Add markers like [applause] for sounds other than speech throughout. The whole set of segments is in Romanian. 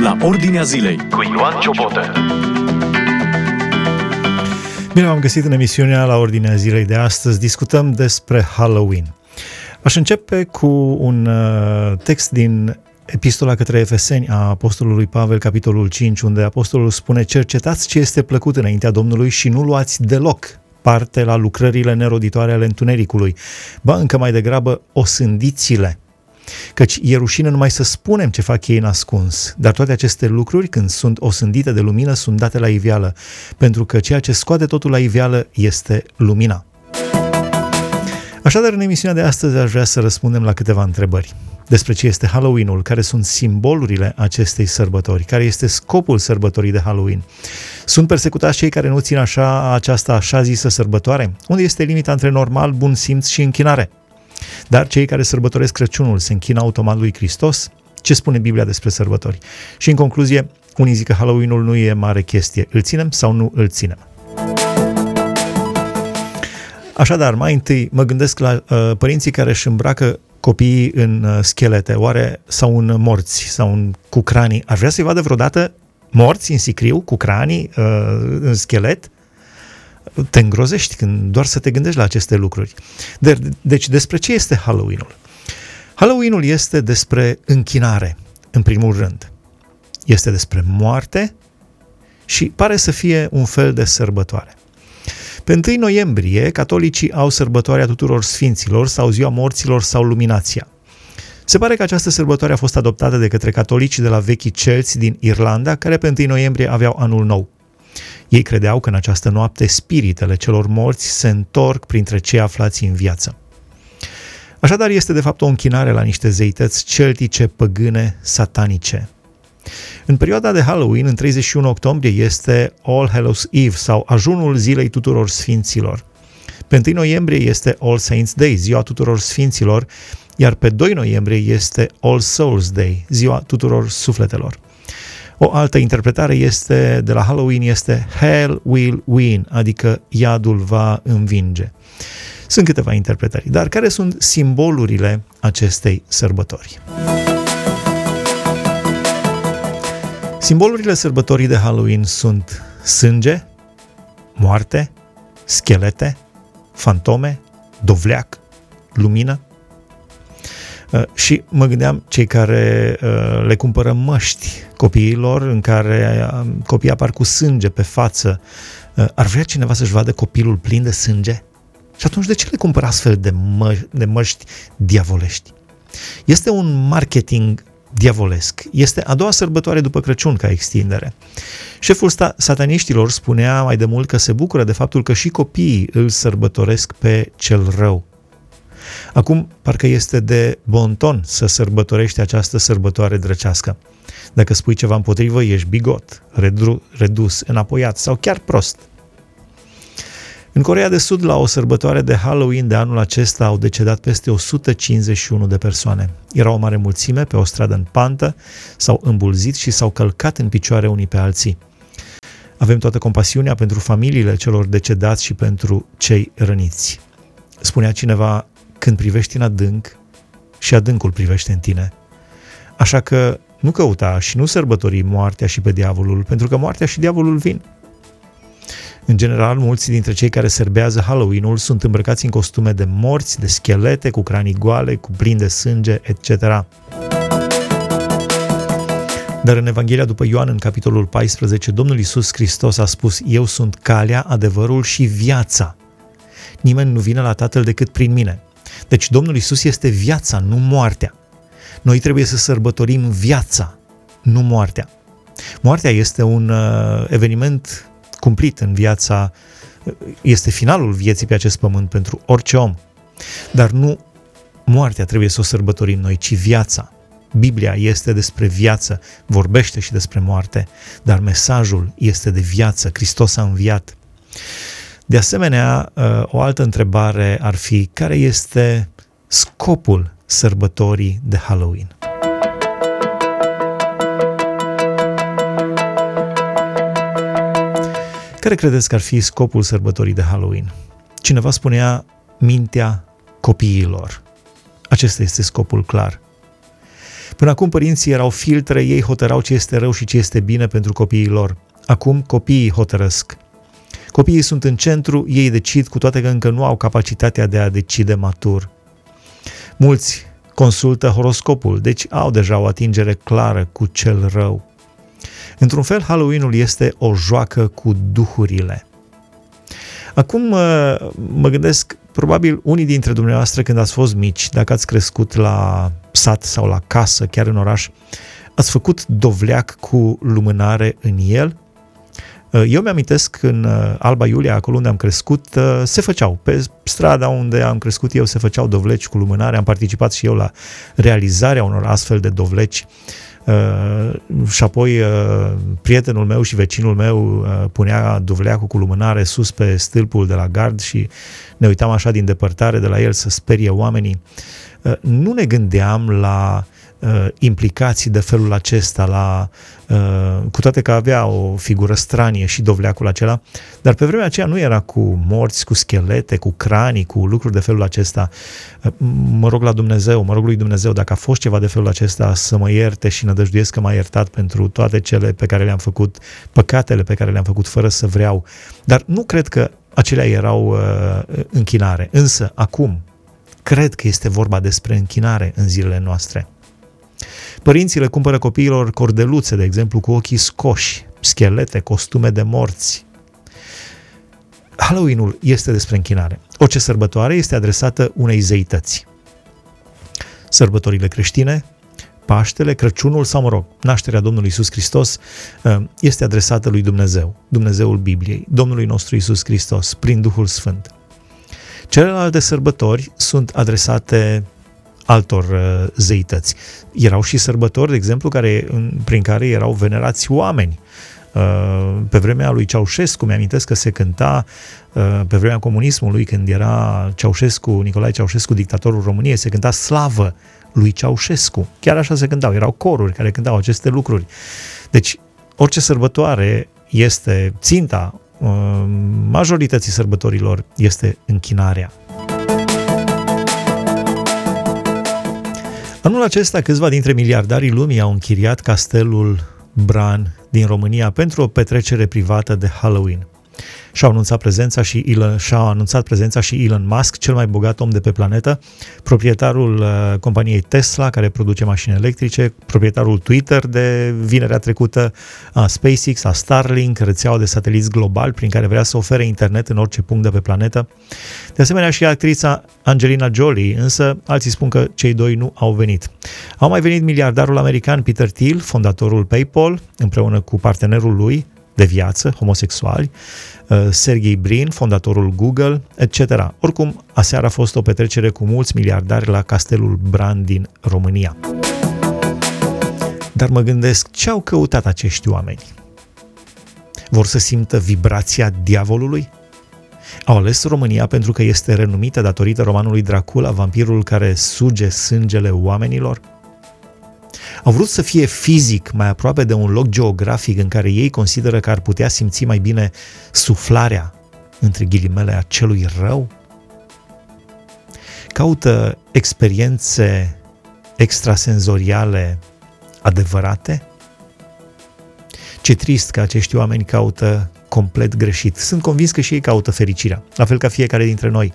la Ordinea Zilei cu Ioan Ciobotă. Bine v-am găsit în emisiunea la Ordinea Zilei de astăzi. Discutăm despre Halloween. Aș începe cu un uh, text din Epistola către Efeseni a Apostolului Pavel, capitolul 5, unde Apostolul spune Cercetați ce este plăcut înaintea Domnului și nu luați deloc parte la lucrările neroditoare ale întunericului. Ba încă mai degrabă osândiți-le Căci e rușine numai să spunem ce fac ei în ascuns, dar toate aceste lucruri, când sunt osândite de lumină, sunt date la iveală, pentru că ceea ce scoate totul la iveală este lumina. Așadar, în emisiunea de astăzi aș vrea să răspundem la câteva întrebări despre ce este Halloween-ul, care sunt simbolurile acestei sărbători, care este scopul sărbătorii de Halloween. Sunt persecutați cei care nu țin așa această așa zisă sărbătoare? Unde este limita între normal, bun simț și închinare? Dar cei care sărbătoresc Crăciunul se închină automat lui Hristos? Ce spune Biblia despre sărbători? Și în concluzie, unii zic că Halloween-ul nu e mare chestie. Îl ținem sau nu îl ținem? Așadar, mai întâi mă gândesc la uh, părinții care își îmbracă copiii în uh, schelete, oare sau în morți, sau în, cu cranii. Ar vrea să-i vadă vreodată morți în sicriu, cu cranii, uh, în schelet? Te îngrozești când doar să te gândești la aceste lucruri. De, deci despre ce este Halloween-ul? Halloween-ul este despre închinare, în primul rând. Este despre moarte și pare să fie un fel de sărbătoare. Pe 1 noiembrie, catolicii au sărbătoarea tuturor sfinților sau ziua morților sau luminația. Se pare că această sărbătoare a fost adoptată de către catolici de la vechii celți din Irlanda, care pe 1 noiembrie aveau anul nou. Ei credeau că în această noapte spiritele celor morți se întorc printre cei aflați în viață. Așadar, este de fapt o închinare la niște zeități celtice, păgâne, satanice. În perioada de Halloween, în 31 octombrie, este All Hallows Eve sau ajunul zilei tuturor sfinților. Pe 1 noiembrie este All Saints Day, ziua tuturor sfinților, iar pe 2 noiembrie este All Souls Day, ziua tuturor sufletelor. O altă interpretare este de la Halloween este Hell will win, adică iadul va învinge. Sunt câteva interpretări, dar care sunt simbolurile acestei sărbători? Simbolurile sărbătorii de Halloween sunt sânge, moarte, schelete, fantome, dovleac, lumină, Uh, și mă gândeam, cei care uh, le cumpără măști copiilor, în care um, copiii apar cu sânge pe față, uh, ar vrea cineva să-și vadă copilul plin de sânge? Și atunci de ce le cumpără astfel de, mă- de măști diavolești? Este un marketing diavolesc. Este a doua sărbătoare după Crăciun ca extindere. Șeful sta- sataniștilor spunea mai de mult că se bucură de faptul că și copiii îl sărbătoresc pe cel rău. Acum, parcă este de bon ton să sărbătorești această sărbătoare drăcească. Dacă spui ceva împotrivă, ești bigot, redru, redus, înapoiat sau chiar prost. În Corea de Sud, la o sărbătoare de Halloween de anul acesta, au decedat peste 151 de persoane. Era o mare mulțime pe o stradă în pantă, s-au îmbulzit și s-au călcat în picioare unii pe alții. Avem toată compasiunea pentru familiile celor decedați și pentru cei răniți. Spunea cineva, când privești în adânc și adâncul privește în tine. Așa că nu căuta și nu sărbători moartea și pe diavolul, pentru că moartea și diavolul vin. În general, mulți dintre cei care serbează Halloween-ul sunt îmbrăcați în costume de morți, de schelete, cu cranii goale, cu plin de sânge, etc. Dar în Evanghelia după Ioan, în capitolul 14, Domnul Isus Hristos a spus, Eu sunt calea, adevărul și viața. Nimeni nu vine la Tatăl decât prin mine. Deci Domnul Isus este viața, nu moartea. Noi trebuie să sărbătorim viața, nu moartea. Moartea este un uh, eveniment cumplit în viața, uh, este finalul vieții pe acest pământ pentru orice om. Dar nu moartea trebuie să o sărbătorim noi, ci viața. Biblia este despre viață, vorbește și despre moarte, dar mesajul este de viață, Hristos a înviat. De asemenea, uh, o altă întrebare ar fi care este scopul sărbătorii de Halloween? Care credeți că ar fi scopul sărbătorii de Halloween? Cineva spunea mintea copiilor. Acesta este scopul clar. Până acum părinții erau filtre, ei hotărau ce este rău și ce este bine pentru copiii lor. Acum copiii hotărăsc. Copiii sunt în centru, ei decid, cu toate că încă nu au capacitatea de a decide matur. Mulți consultă horoscopul, deci au deja o atingere clară cu cel rău. Într-un fel, Halloween-ul este o joacă cu duhurile. Acum mă gândesc, probabil unii dintre dumneavoastră când ați fost mici, dacă ați crescut la sat sau la casă, chiar în oraș, ați făcut dovleac cu lumânare în el Uh, eu mi-amintesc în uh, Alba Iulia, acolo unde am crescut, uh, se făceau. Pe strada unde am crescut eu se făceau dovleci cu lumânare. Am participat și eu la realizarea unor astfel de dovleci. și apoi prietenul meu și vecinul meu punea dovleacul cu lumânare sus pe stâlpul de la gard și ne uitam așa din depărtare de la el să sperie oamenii. Nu ne gândeam la uh, implicații de felul acesta, la, uh, cu toate că avea o figură stranie și dovleacul acela, dar pe vremea aceea nu era cu morți, cu schelete, cu cranii, cu lucruri de felul acesta. Uh, mă rog la Dumnezeu, mă rog lui Dumnezeu, dacă a fost ceva de felul acesta, să mă ierte și nădăjduiesc că m-a iertat pentru toate cele pe care le-am făcut, păcatele pe care le-am făcut fără să vreau. Dar nu cred că acelea erau uh, închinare. Însă, acum, cred că este vorba despre închinare în zilele noastre. Părinții le cumpără copiilor cordeluțe, de exemplu, cu ochii scoși, schelete, costume de morți. Halloween-ul este despre închinare. Orice sărbătoare este adresată unei zeități. Sărbătorile creștine, Paștele, Crăciunul sau, mă rog, nașterea Domnului Isus Hristos ă, este adresată lui Dumnezeu, Dumnezeul Bibliei, Domnului nostru Isus Hristos, prin Duhul Sfânt. Celelalte sărbători sunt adresate altor uh, zeități. Erau și sărbători, de exemplu, care, prin care erau venerați oameni. Uh, pe vremea lui Ceaușescu, mi-amintesc că se cânta uh, pe vremea comunismului, când era Ceaușescu, Nicolae Ceaușescu, dictatorul României, se cânta slavă lui Ceaușescu. Chiar așa se cântau, erau coruri care cântau aceste lucruri. Deci, orice sărbătoare este ținta majorității sărbătorilor este închinarea Anul acesta, câțiva dintre miliardarii lumii au închiriat castelul Bran din România pentru o petrecere privată de Halloween și-au anunțat prezența și Elon, și-a anunțat prezența și Elon Musk, cel mai bogat om de pe planetă, proprietarul uh, companiei Tesla, care produce mașini electrice, proprietarul Twitter de vinerea trecută, a SpaceX, a Starlink, rețeaua de sateliți global prin care vrea să ofere internet în orice punct de pe planetă. De asemenea și actrița Angelina Jolie, însă alții spun că cei doi nu au venit. Au mai venit miliardarul american Peter Thiel, fondatorul PayPal, împreună cu partenerul lui, de viață, homosexuali, uh, Sergey Brin, fondatorul Google, etc. Oricum, aseară a fost o petrecere cu mulți miliardari la Castelul Bran din România. Dar mă gândesc, ce au căutat acești oameni? Vor să simtă vibrația diavolului? Au ales România pentru că este renumită datorită romanului Dracula, vampirul care suge sângele oamenilor? Au vrut să fie fizic mai aproape de un loc geografic în care ei consideră că ar putea simți mai bine suflarea, între ghilimele, a celui rău? Caută experiențe extrasenzoriale adevărate? Ce trist că acești oameni caută complet greșit. Sunt convins că și ei caută fericirea, la fel ca fiecare dintre noi.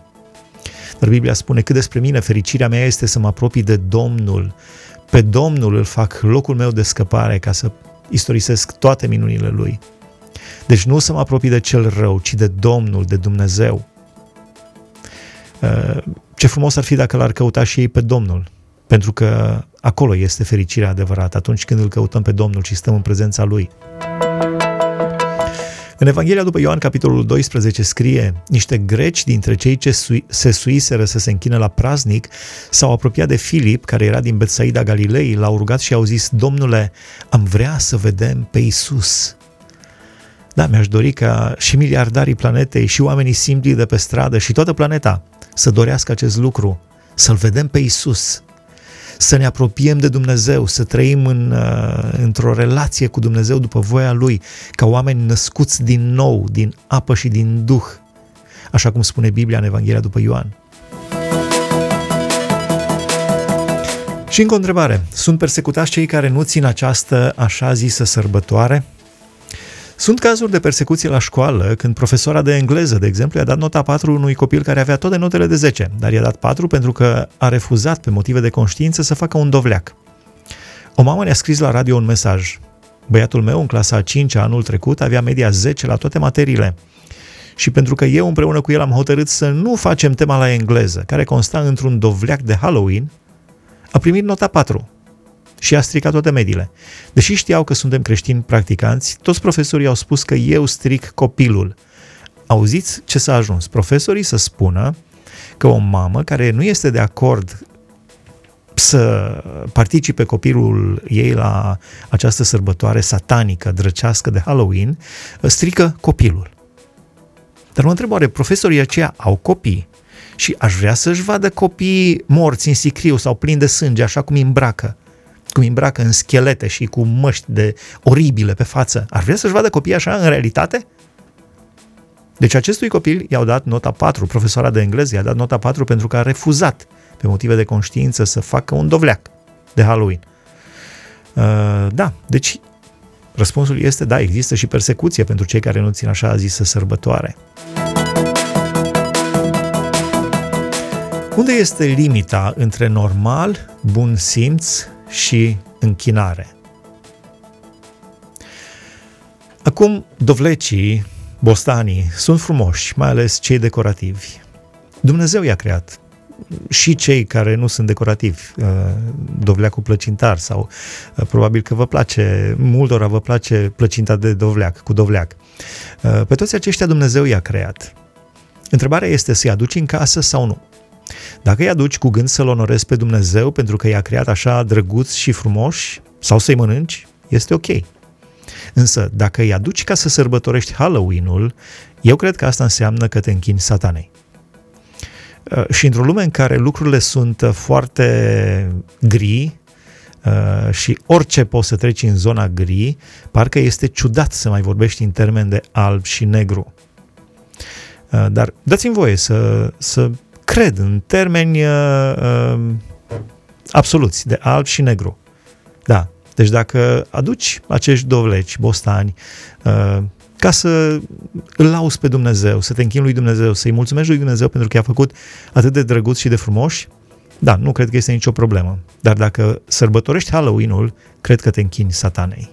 Dar Biblia spune că despre mine fericirea mea este să mă apropii de Domnul pe Domnul îl fac locul meu de scăpare ca să istorisesc toate minunile Lui. Deci nu să mă apropii de cel rău, ci de Domnul, de Dumnezeu. Uh, ce frumos ar fi dacă l-ar căuta și ei pe Domnul, pentru că acolo este fericirea adevărată, atunci când îl căutăm pe Domnul și stăm în prezența Lui. În Evanghelia după Ioan, capitolul 12, scrie Niște greci dintre cei ce se suiseră să se închină la praznic s-au apropiat de Filip, care era din Betsaida Galilei, l-au rugat și au zis, Domnule, am vrea să vedem pe Isus. Da, mi-aș dori ca și miliardarii planetei, și oamenii simpli de pe stradă, și toată planeta să dorească acest lucru, să-L vedem pe Isus să ne apropiem de Dumnezeu, să trăim în, uh, într-o relație cu Dumnezeu după voia Lui, ca oameni născuți din nou, din apă și din Duh, așa cum spune Biblia în Evanghelia după Ioan. Și încă o întrebare. Sunt persecutați cei care nu țin această așa zisă sărbătoare? Sunt cazuri de persecuție la școală când profesora de engleză, de exemplu, i-a dat nota 4 unui copil care avea toate notele de 10, dar i-a dat 4 pentru că a refuzat pe motive de conștiință să facă un dovleac. O mamă ne-a scris la radio un mesaj. Băiatul meu, în clasa a 5 anul trecut, avea media 10 la toate materiile. Și pentru că eu împreună cu el am hotărât să nu facem tema la engleză, care consta într-un dovleac de Halloween, a primit nota 4 și a stricat toate mediile. Deși știau că suntem creștini practicanți, toți profesorii au spus că eu stric copilul. Auziți ce s-a ajuns? Profesorii să spună că o mamă care nu este de acord să participe copilul ei la această sărbătoare satanică, drăcească de Halloween, strică copilul. Dar mă întreb, oare profesorii aceia au copii? Și aș vrea să-și vadă copiii morți în sicriu sau plini de sânge, așa cum îi îmbracă cum îi îmbracă în schelete și cu măști de oribile pe față. Ar vrea să-și vadă copiii așa în realitate? Deci acestui copil i-au dat nota 4, profesoara de engleză i-a dat nota 4 pentru că a refuzat pe motive de conștiință să facă un dovleac de Halloween. Uh, da, deci răspunsul este da, există și persecuție pentru cei care nu țin așa zisă sărbătoare. Unde este limita între normal, bun simț și închinare. Acum, dovlecii, bostanii, sunt frumoși, mai ales cei decorativi. Dumnezeu i-a creat și cei care nu sunt decorativi, uh, dovleacul plăcintar sau uh, probabil că vă place, multora vă place plăcinta de dovleac, cu dovleac. Uh, pe toți aceștia Dumnezeu i-a creat. Întrebarea este să-i aduci în casă sau nu. Dacă îi aduci cu gând să-L onorezi pe Dumnezeu pentru că i-a creat așa drăguți și frumoși, sau să-i mănânci, este ok. Însă, dacă îi aduci ca să sărbătorești Halloween-ul, eu cred că asta înseamnă că te închini satanei. Uh, și într-o lume în care lucrurile sunt foarte gri, Uh, și orice poți să treci în zona gri, parcă este ciudat să mai vorbești în termen de alb și negru. Uh, dar dați-mi voie să, să cred în termeni uh, uh, absoluți, de alb și negru. Da. Deci dacă aduci acești dovleci, bostani, uh, ca să îl lauzi pe Dumnezeu, să te închini lui Dumnezeu, să-i mulțumești lui Dumnezeu pentru că i-a făcut atât de drăguț și de frumoși, da, nu cred că este nicio problemă. Dar dacă sărbătorești Halloween-ul, cred că te închini satanei.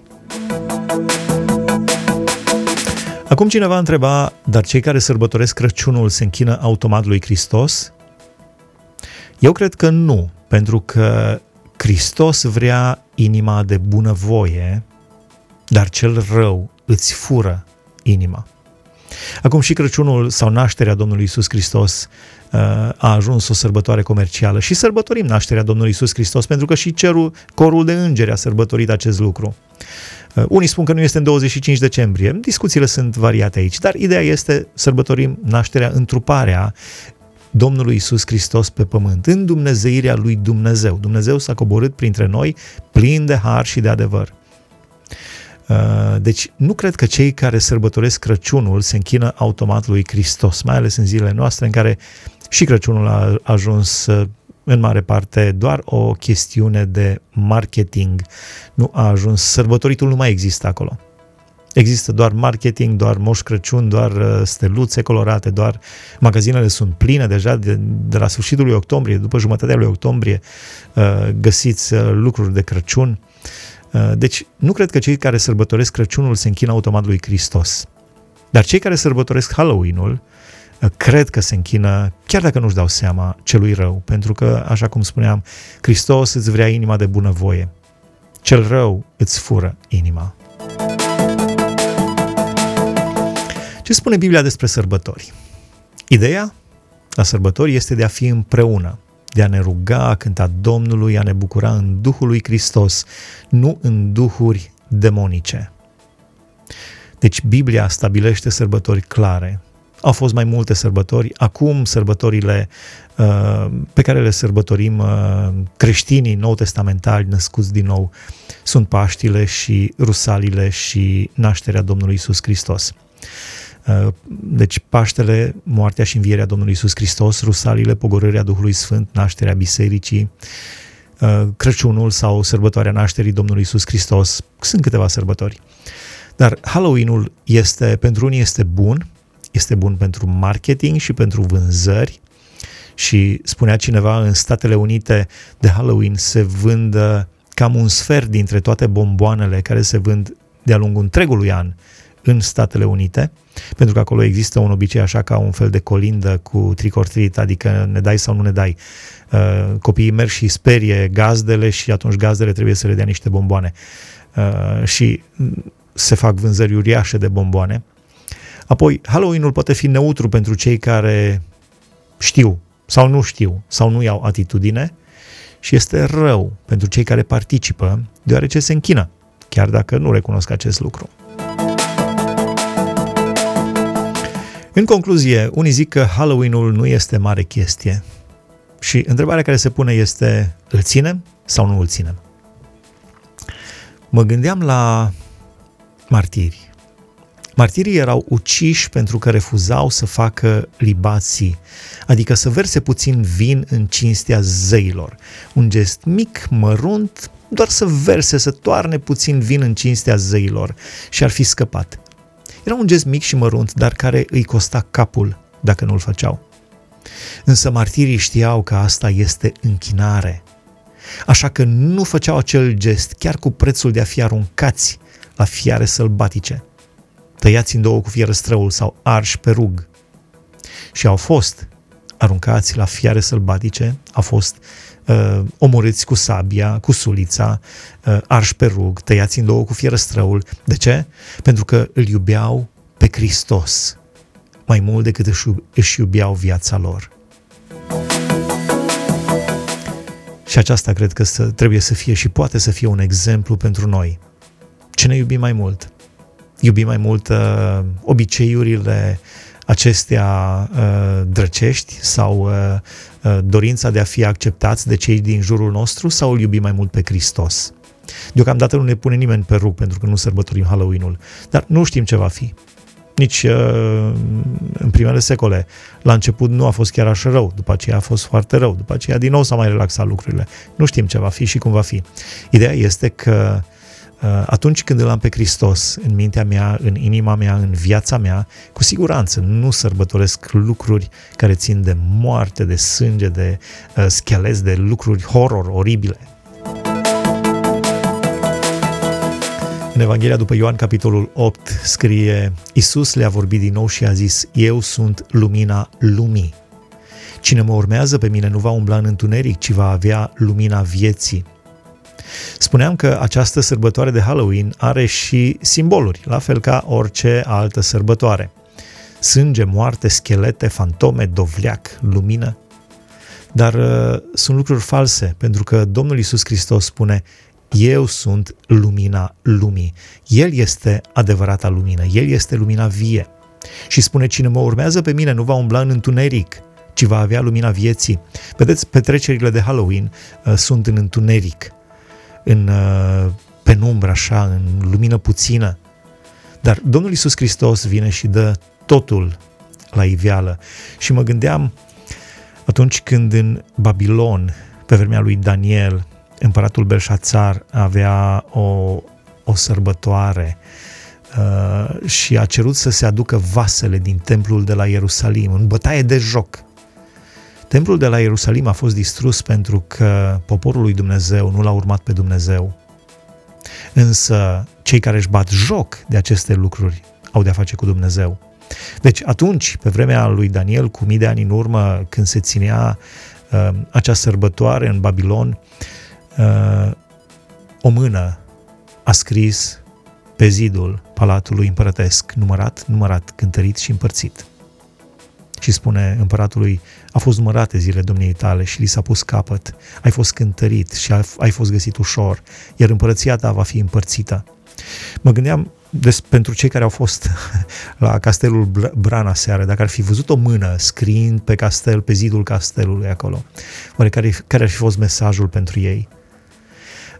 Acum cineva întreba, dar cei care sărbătoresc Crăciunul se închină automat lui Hristos? Eu cred că nu, pentru că Hristos vrea inima de bunăvoie, dar cel rău îți fură inima. Acum și Crăciunul sau nașterea Domnului Isus Hristos uh, a ajuns o sărbătoare comercială și sărbătorim nașterea Domnului Isus Hristos pentru că și cerul, corul de îngeri a sărbătorit acest lucru. Uh, unii spun că nu este în 25 decembrie, discuțiile sunt variate aici, dar ideea este sărbătorim nașterea, întruparea Domnului Isus Hristos pe pământ, în Dumnezeirea lui Dumnezeu. Dumnezeu s-a coborât printre noi plin de har și de adevăr. Uh, deci nu cred că cei care sărbătoresc Crăciunul se închină automat lui Hristos, mai ales în zilele noastre în care și Crăciunul a ajuns uh, în mare parte doar o chestiune de marketing. Nu a ajuns, sărbătoritul nu mai există acolo. Există doar marketing, doar Moș Crăciun, doar uh, steluțe colorate, doar magazinele sunt pline deja de, de la sfârșitul lui octombrie, după jumătatea lui octombrie uh, găsiți uh, lucruri de Crăciun. Deci nu cred că cei care sărbătoresc Crăciunul se închină automat lui Hristos. Dar cei care sărbătoresc Halloween-ul cred că se închină, chiar dacă nu-și dau seama, celui rău, pentru că, așa cum spuneam, Hristos îți vrea inima de bunăvoie. Cel rău îți fură inima. Ce spune Biblia despre sărbători? Ideea la sărbători este de a fi împreună, de a ne ruga, a cânta Domnului, a ne bucura în Duhul lui Hristos, nu în duhuri demonice. Deci Biblia stabilește sărbători clare. Au fost mai multe sărbători. Acum sărbătorile uh, pe care le sărbătorim uh, creștinii nou testamentali născuți din nou sunt Paștile și Rusalile și nașterea Domnului Isus Hristos. Uh, deci Paștele, moartea și învierea Domnului Isus Hristos, Rusalile, pogorârea Duhului Sfânt, nașterea Bisericii, uh, Crăciunul sau sărbătoarea nașterii Domnului Isus Hristos. Sunt câteva sărbători. Dar Halloween-ul este, pentru unii este bun, este bun pentru marketing și pentru vânzări și spunea cineva în Statele Unite de Halloween se vând cam un sfert dintre toate bomboanele care se vând de-a lungul întregului an în Statele Unite, pentru că acolo există un obicei așa ca un fel de colindă cu tricortrit, adică ne dai sau nu ne dai. Uh, copiii merg și sperie gazdele și atunci gazdele trebuie să le dea niște bomboane. Uh, și se fac vânzări uriașe de bomboane. Apoi, Halloween-ul poate fi neutru pentru cei care știu sau nu știu sau nu iau atitudine și este rău pentru cei care participă deoarece se închină, chiar dacă nu recunosc acest lucru. În concluzie, unii zic că Halloween-ul nu este mare chestie și întrebarea care se pune este îl ținem sau nu îl ținem? Mă gândeam la martiri. Martirii erau uciși pentru că refuzau să facă libații, adică să verse puțin vin în cinstea zeilor. Un gest mic, mărunt, doar să verse, să toarne puțin vin în cinstea zeilor și ar fi scăpat. Era un gest mic și mărunt, dar care îi costa capul dacă nu-l făceau. Însă martirii știau că asta este închinare. Așa că nu făceau acel gest chiar cu prețul de a fi aruncați la fiare sălbatice, tăiați în două cu fierăstrăul sau arși pe rug. Și au fost aruncați la fiare sălbatice, au fost uh, omorâți cu sabia, cu sulița, uh, arși pe rug, tăiați în două cu fierăstrăul. De ce? Pentru că îl iubeau pe Hristos mai mult decât își iubeau viața lor. Și aceasta cred că să, trebuie să fie și poate să fie un exemplu pentru noi. Ce ne iubim mai mult? Iubim mai mult uh, obiceiurile acestea uh, drăcești sau uh, uh, dorința de a fi acceptați de cei din jurul nostru sau îl iubim mai mult pe Hristos? Deocamdată nu ne pune nimeni pe rug pentru că nu sărbătorim Halloween-ul, dar nu știm ce va fi. Nici uh, în primele secole. La început nu a fost chiar așa rău, după aceea a fost foarte rău, după aceea din nou s-au mai relaxat lucrurile. Nu știm ce va fi și cum va fi. Ideea este că uh, Uh, atunci când îl am pe Hristos în mintea mea, în inima mea, în viața mea, cu siguranță nu sărbătoresc lucruri care țin de moarte, de sânge, de uh, scheleți, de lucruri horror, oribile. În Evanghelia după Ioan, capitolul 8, scrie Iisus le-a vorbit din nou și a zis, Eu sunt lumina lumii. Cine mă urmează pe mine nu va umbla în întuneric, ci va avea lumina vieții. Spuneam că această sărbătoare de Halloween are și simboluri, la fel ca orice altă sărbătoare. Sânge, moarte, schelete, fantome, dovleac, lumină. Dar uh, sunt lucruri false, pentru că Domnul Isus Hristos spune eu sunt lumina lumii. El este adevărata lumină, El este lumina vie. Și spune, cine mă urmează pe mine nu va umbla în întuneric, ci va avea lumina vieții. Vedeți, petrecerile de Halloween uh, sunt în întuneric în uh, penumbră, așa, în lumină puțină. Dar Domnul Isus Hristos vine și dă totul la iveală. Și mă gândeam atunci când în Babilon, pe vremea lui Daniel, împăratul Belșațar avea o, o sărbătoare uh, și a cerut să se aducă vasele din templul de la Ierusalim, în bătaie de joc. Templul de la Ierusalim a fost distrus pentru că poporul lui Dumnezeu nu l-a urmat pe Dumnezeu. Însă cei care își bat joc de aceste lucruri au de-a face cu Dumnezeu. Deci atunci, pe vremea lui Daniel, cu mii de ani în urmă, când se ținea uh, acea sărbătoare în Babilon, uh, o mână a scris pe zidul palatului împărătesc, numărat, numărat, cântărit și împărțit și spune împăratului, a fost numărate zile domniei tale și li s-a pus capăt, ai fost cântărit și ai fost găsit ușor, iar împărăția ta va fi împărțită. Mă gândeam des, pentru cei care au fost [laughs] la castelul Brana seară, dacă ar fi văzut o mână scriind pe castel, pe zidul castelului acolo, oare care, care ar fi fost mesajul pentru ei?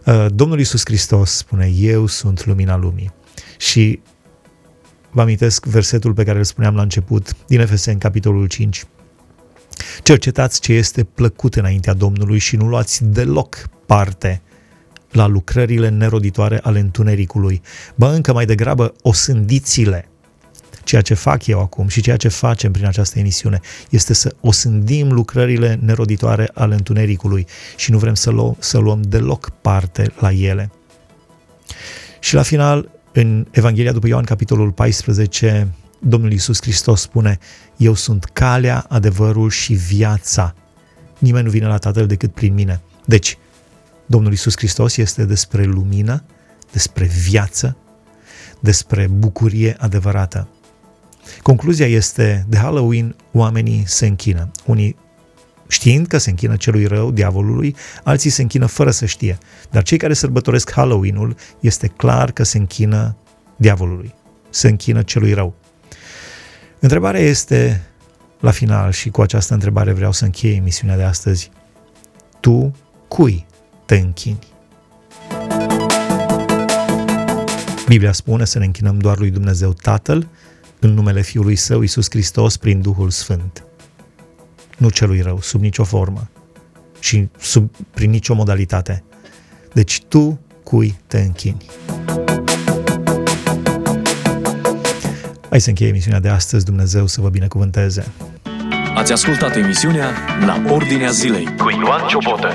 Uh, Domnul Iisus Hristos spune, eu sunt lumina lumii. Și Vă amintesc versetul pe care îl spuneam la început din în capitolul 5. Cercetați ce este plăcut înaintea Domnului și nu luați deloc parte la lucrările neroditoare ale întunericului. Ba încă mai degrabă osândiți-le. Ceea ce fac eu acum și ceea ce facem prin această emisiune este să osândim lucrările neroditoare ale întunericului și nu vrem să, luăm, să luăm deloc parte la ele. Și la final, în Evanghelia după Ioan, capitolul 14, Domnul Iisus Hristos spune, Eu sunt calea, adevărul și viața. Nimeni nu vine la Tatăl decât prin mine. Deci, Domnul Iisus Hristos este despre lumină, despre viață, despre bucurie adevărată. Concluzia este, de Halloween oamenii se închină. Unii știind că se închină celui rău, diavolului, alții se închină fără să știe. Dar cei care sărbătoresc Halloween-ul este clar că se închină diavolului, se închină celui rău. Întrebarea este, la final, și cu această întrebare vreau să închei emisiunea de astăzi, tu cui te închini? Biblia spune să ne închinăm doar lui Dumnezeu Tatăl, în numele Fiului Său, Iisus Hristos, prin Duhul Sfânt. Nu celui rău, sub nicio formă și sub, prin nicio modalitate. Deci tu cui te închini? Hai să încheie emisiunea de astăzi, Dumnezeu să vă binecuvânteze. Ați ascultat emisiunea La Ordinea Zilei cu Ioan Ciobotă.